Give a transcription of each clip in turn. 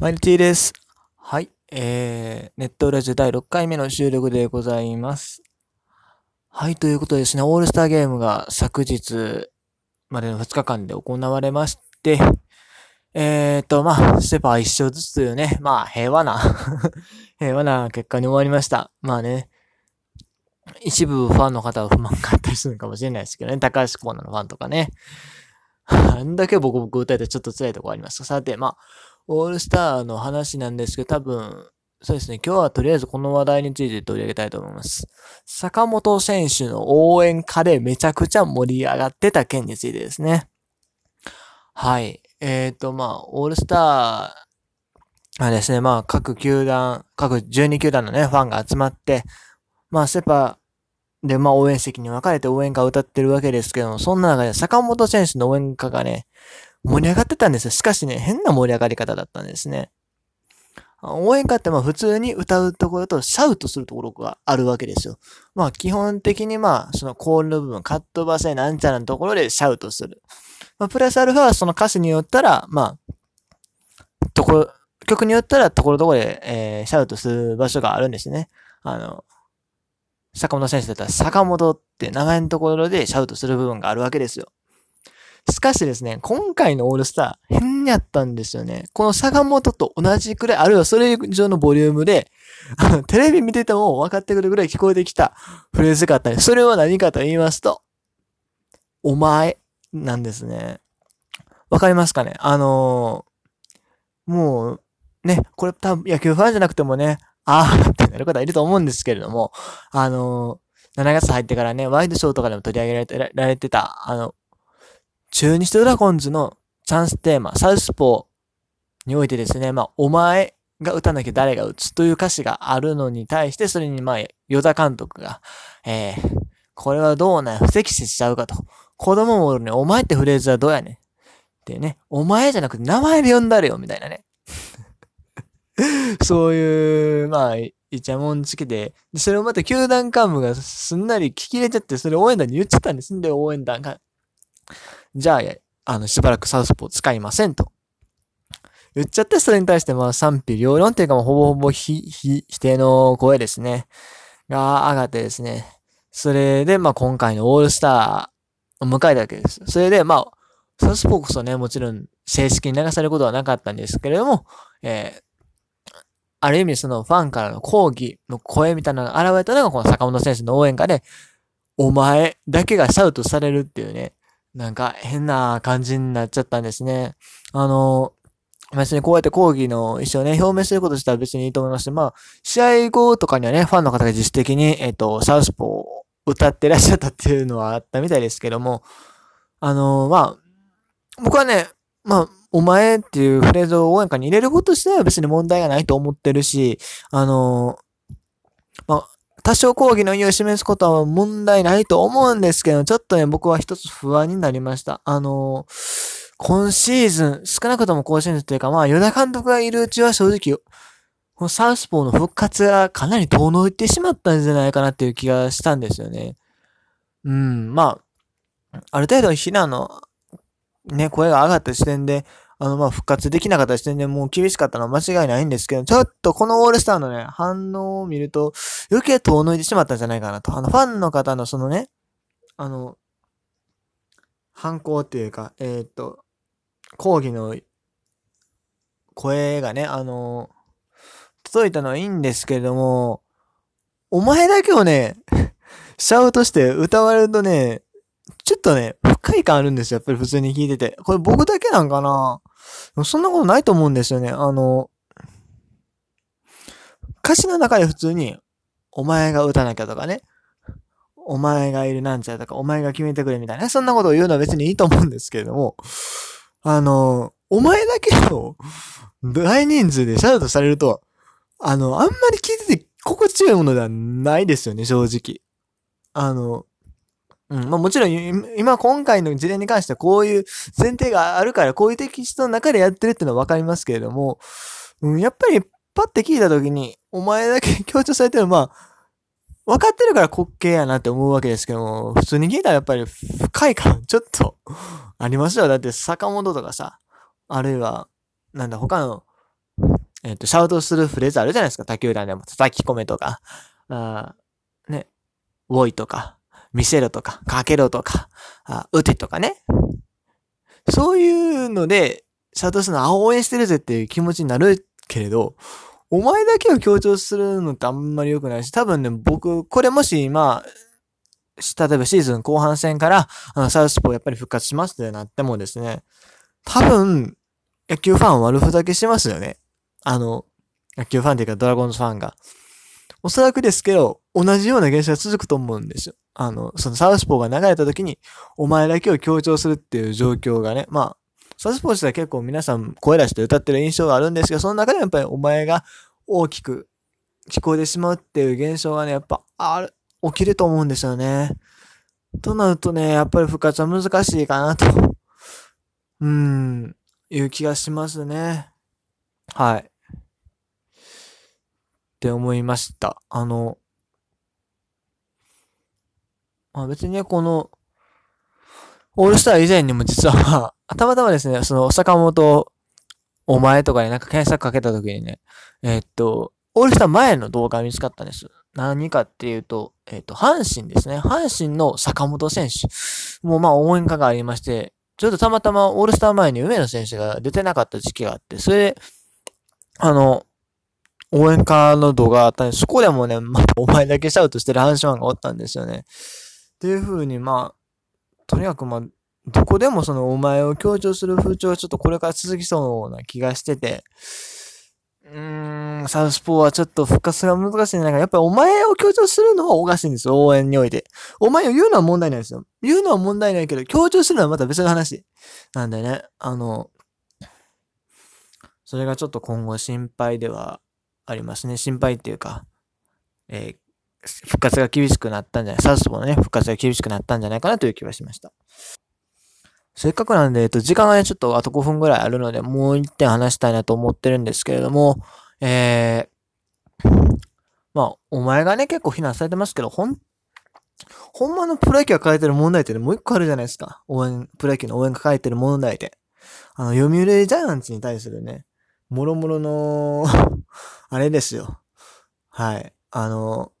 マイルティです。はい。えー、ネットラジオ第6回目の収録でございます。はい、ということですね、オールスターゲームが昨日までの2日間で行われまして、えーと、まあ、セパー一勝ずつというね、まあ、平和な 平和な結果に終わりました。まあね、一部ファンの方は不満があったりするかもしれないですけどね、高橋コーナーのファンとかね。あんだけボコボコ歌えてちょっと辛いとこあります。さて、まあ、オールスターの話なんですけど、多分、そうですね。今日はとりあえずこの話題について取り上げたいと思います。坂本選手の応援歌でめちゃくちゃ盛り上がってた件についてですね。はい。えっ、ー、と、まあ、オールスターはですね、まあ、各球団、各12球団のね、ファンが集まって、まあ、セパで、まあ、応援席に分かれて応援歌を歌ってるわけですけども、そんな中で坂本選手の応援歌がね、盛り上がってたんですよ。しかしね、変な盛り上がり方だったんですね。応援歌ってまあ普通に歌うところとシャウトするところがあるわけですよ。まあ基本的にまあそのコールの部分、カットバセなんちゃらのところでシャウトする。まあプラスアルファはその歌詞によったら、まあ、ところ、曲によったらところどころで、えー、シャウトする場所があるんですね。あの、坂本選手だったら坂本って名前のところでシャウトする部分があるわけですよ。しかしですね、今回のオールスター、変やったんですよね。この坂本と同じくらい、あるいはそれ以上のボリュームで、あの、テレビ見てても分かってくるぐらい聞こえてきたフレーズがあったり、それは何かと言いますと、お前なんですね。わかりますかね？あのー、もう、ね、これ多分野球ファンじゃなくてもね、あーってなる方いると思うんですけれども、あのー、7月入ってからね、ワイドショーとかでも取り上げられてた、あの、中日ドラゴンズのチャンステーマ、サウスポーにおいてですね、まあ、お前が打たなきゃ誰が打つという歌詞があるのに対して、それにまあ、ヨ田監督が、えー、これはどうなん不適切しちゃうかと。子供もおるね、お前ってフレーズはどうやねん。ってね、お前じゃなくて名前で呼んだれよ、みたいなね。そういう、まあ、イチャモンつけて、それをまた球団幹部がすんなり聞き入れちゃって、それ応援団に言っちゃったんですんで、応援団が。じゃあ、あの、しばらくサウスポー使いませんと。言っちゃって、それに対してまあ賛否両論っていうかもうほぼほぼ否定の声ですね。が上がってですね。それでまあ今回のオールスターを迎えたわけです。それでまあ、サウスポーこそね、もちろん正式に流されることはなかったんですけれども、えー、ある意味そのファンからの抗議の声みたいなのが現れたのがこの坂本選手の応援歌で、お前だけがシャウトされるっていうね、なんか変な感じになっちゃったんですね。あの、別にこうやって抗議の意思をね、表明すること自体は別にいいと思いますし、まあ、試合後とかにはね、ファンの方が自主的に、えっ、ー、と、サウスポーを歌ってらっしゃったっていうのはあったみたいですけども、あの、まあ、僕はね、まあ、お前っていうフレーズを応援歌に入れること自体は別に問題がないと思ってるし、あの、多少抗議の意を示すことは問題ないと思うんですけど、ちょっとね、僕は一つ不安になりました。あの今シーズン、少なくとも今シーズンというか、まあ、ヨダ監督がいるうちは正直、このサウスポーの復活がかなり遠のいてしまったんじゃないかなっていう気がしたんですよね。うん、まあ、ある程度、避難の、ね、声が上がった時点で、あの、ま、復活できなかった時点でもう厳しかったのは間違いないんですけど、ちょっとこのオールスターのね、反応を見ると、余計遠のいてしまったんじゃないかなと。あの、ファンの方のそのね、あの、反抗っていうか、えー、っと、抗議の声がね、あの、届いたのはいいんですけれども、お前だけをね、シャウトして歌われるとね、ちょっとね、不快感あるんですよ。やっぱり普通に聞いてて。これ僕だけなんかな？そんなことないと思うんですよね。あの、歌詞の中で普通に、お前が歌なきゃとかね、お前がいるなんちゃらとか、お前が決めてくれみたいな、そんなことを言うのは別にいいと思うんですけれども、あの、お前だけの大人数でシャウトされると、あの、あんまり聞いてて心地よいものではないですよね、正直。あの、うん。まあもちろん、今今回の事例に関してはこういう前提があるから、こういうテキストの中でやってるってのはわかりますけれども、うん、やっぱりパッて聞いたときに、お前だけ強調されてるまあ、分かってるから滑稽やなって思うわけですけども、普通に聞いたらやっぱり深い感ちょっとありますよ。だって坂本とかさ、あるいは、なんだ、他のえっ、と、シャウトするフレーズあるじゃないですか。他球団でも叩き込めとか、あね、ウォイとか、見せろとか、かけろとか、あ打てとかね。そういうので、シャトするの、あ、応援してるぜっていう気持ちになるけれど、お前だけを強調するのってあんまり良くないし、多分ね、僕、これもし、まあ、例えばシーズン後半戦から、あの、サウスポーやっぱり復活しますってなってもですね、多分、野球ファン悪ふざけしますよね。あの、野球ファンっていうかドラゴンズファンが。おそらくですけど、同じような現象が続くと思うんですよ。あの、そのサウスポーが流れた時に、お前だけを強調するっていう状況がね、まあ、サウスポー自体結構皆さん声出して歌ってる印象があるんですけど、その中でやっぱりお前が大きく聞こえてしまうっていう現象がね、やっぱ、ある、起きると思うんですよね。となるとね、やっぱり復活は難しいかなと、うーん、いう気がしますね。はい。って思いました。あの、まあ別にね、この、オールスター以前にも実はまあ、たまたまですね、その、坂本、お前とかになんか検索かけた時にね、えー、っと、オールスター前の動画見つかったんです。何かっていうと、えっ、と、阪神ですね。阪神の坂本選手。もうまあ応援歌がありまして、ちょっとたまたまオールスター前に梅野選手が出てなかった時期があって、それで、あの、応援歌の動画があったんです、そこでもね、まあ、お前だけシャウトしてる阪神ファンがおったんですよね。っていう風に、まあ、とにかくまあ、どこでもそのお前を強調する風潮はちょっとこれから続きそうな気がしてて、うーん、サウスポーはちょっと復活が難しいんじゃないか。やっぱりお前を強調するのはおかしいんですよ、応援において。お前を言うのは問題ないですよ。言うのは問題ないけど、強調するのはまた別の話。なんでね、あの、それがちょっと今後心配ではありますね。心配っていうか、えー、復活が厳しくなったんじゃない、サウスポーのね、復活が厳しくなったんじゃないかなという気がしました。せっかくなんで、えっと、時間がね、ちょっとあと5分ぐらいあるので、もう一点話したいなと思ってるんですけれども、えー、まあ、お前がね、結構非難されてますけど、ほん、ほんまのプロ野球が抱えてる問題ってもう一個あるじゃないですか。応援、プロ野球の応援が抱えてる問題で。あの、読売ジャイアンツに対するね、もろもろの あれですよ。はい。あの、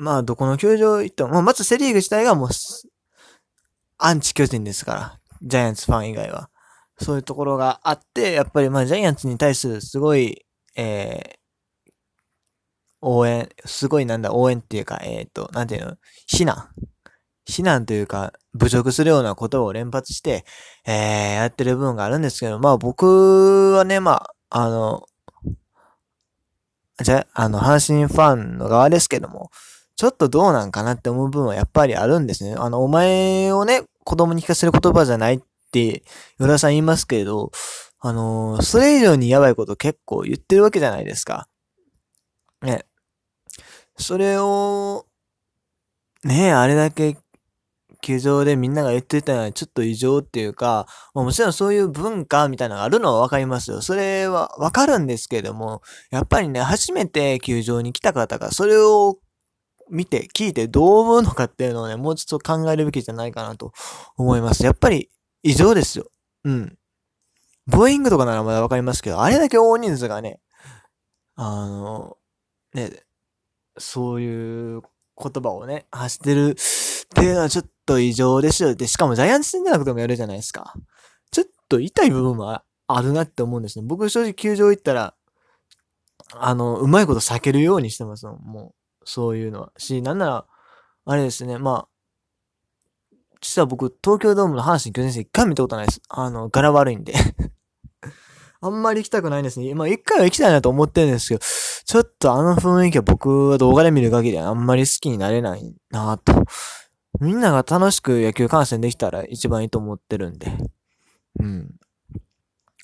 まあ、どこの球場行っても、まずセリーグ自体がもう、アンチ巨人ですから。ジャイアンツファン以外は。そういうところがあって、やっぱりまあジャイアンツに対するすごい、えー、応援、すごいなんだ、応援っていうか、えっ、ー、と、なんていうの、非難。非難というか、侮辱するようなことを連発して、えー、やってる部分があるんですけど、まあ僕はね、まあ、あの、じゃ、あの、阪神ファンの側ですけども、ちょっとどうなんかなって思う部分はやっぱりあるんですね。あの、お前をね、子供に聞かせる言葉じゃないって、与田さん言いますけれど、あの、それ以上にやばいこと結構言ってるわけじゃないですか。ね。それを、ねあれだけ球場でみんなが言ってたのはちょっと異常っていうか、ま、もちろんそういう文化みたいなのがあるのはわかりますよ。それはわかるんですけれども、やっぱりね、初めて球場に来た方がそれを見て、聞いてどう思うのかっていうのをね、もうちょっと考えるべきじゃないかなと思います。やっぱり異常ですよ。うん。ボーイングとかならまだわかりますけど、あれだけ大人数がね、あの、ね、そういう言葉をね、発してるっていうのはちょっと異常ですよ。で、しかもジャイアンツ戦じゃなくてもやるじゃないですか。ちょっと痛い部分はあるなって思うんですね。僕正直球場行ったら、あの、うまいこと避けるようにしてますもう。そういうのは。し、なんなら、あれですね、まあ、実は僕、東京ドームの阪神巨人戦一回見たことないです。あの、柄悪いんで あんまり行きたくないんですね。まあ、一回は行きたいなと思ってるんですけど、ちょっとあの雰囲気は僕は動画で見る限りはあんまり好きになれないなと。みんなが楽しく野球観戦できたら一番いいと思ってるんで。うん。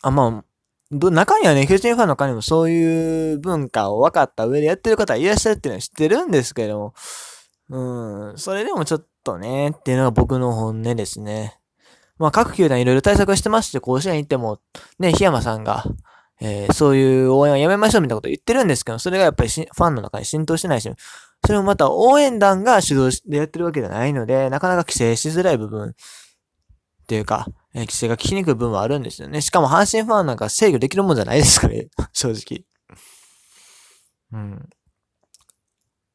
あ、まあ、ど中にはね、巨人ファンの中にもそういう文化を分かった上でやってる方いらっしゃるっていうのは知ってるんですけども、うん、それでもちょっとね、っていうのが僕の本音ですね。まあ各球団いろいろ対策してますし、甲子園行っても、ね、檜山さんが、えー、そういう応援はやめましょうみたいなこと言ってるんですけど、それがやっぱりファンの中に浸透してないし、それもまた応援団が主導でやってるわけじゃないので、なかなか規制しづらい部分っていうか、えー、規制が効きにくい部分はあるんですよね。しかも阪神ファンなんか制御できるもんじゃないですかね。正直。うん。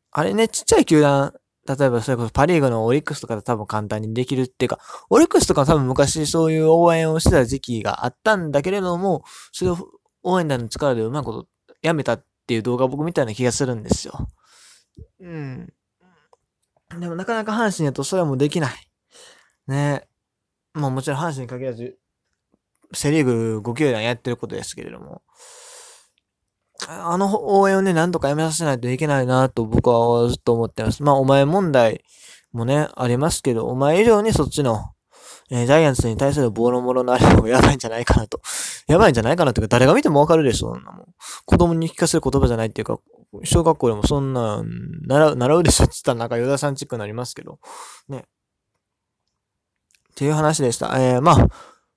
あれね、ちっちゃい球団、例えばそれこそパリーグのオリックスとかで多分簡単にできるっていうか、オリックスとか多分昔そういう応援をしてた時期があったんだけれども、それを応援団の力でうまいことやめたっていう動画僕みたいな気がするんですよ。うん。でもなかなか阪神やとそれはもうできない。ねまあもちろん阪神に限らず、セリーグ5球団やってることですけれども、あの応援をね、なんとかやめさせないといけないなと僕はずっと思ってます。まあお前問題もね、ありますけど、お前以上にそっちの、えー、ジャイアンツに対するボロボロのあれもやばいんじゃないかなと。やばいんじゃないかなっていうか、誰が見てもわかるでしょ、そんなもん。子供に聞かせる言葉じゃないっていうか、小学校でもそんな、習う、習うでしょって言ったらなんかヨダさんチックになりますけど、ね。っていう話でした。えー、まあ、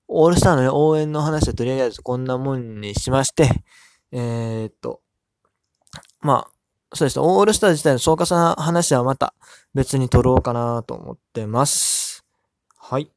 オールスターのね、応援の話はとりあえずこんなもんにしまして、えー、っと、まあ、そうですね、オールスター自体の総括な話はまた別に撮ろうかなと思ってます。はい。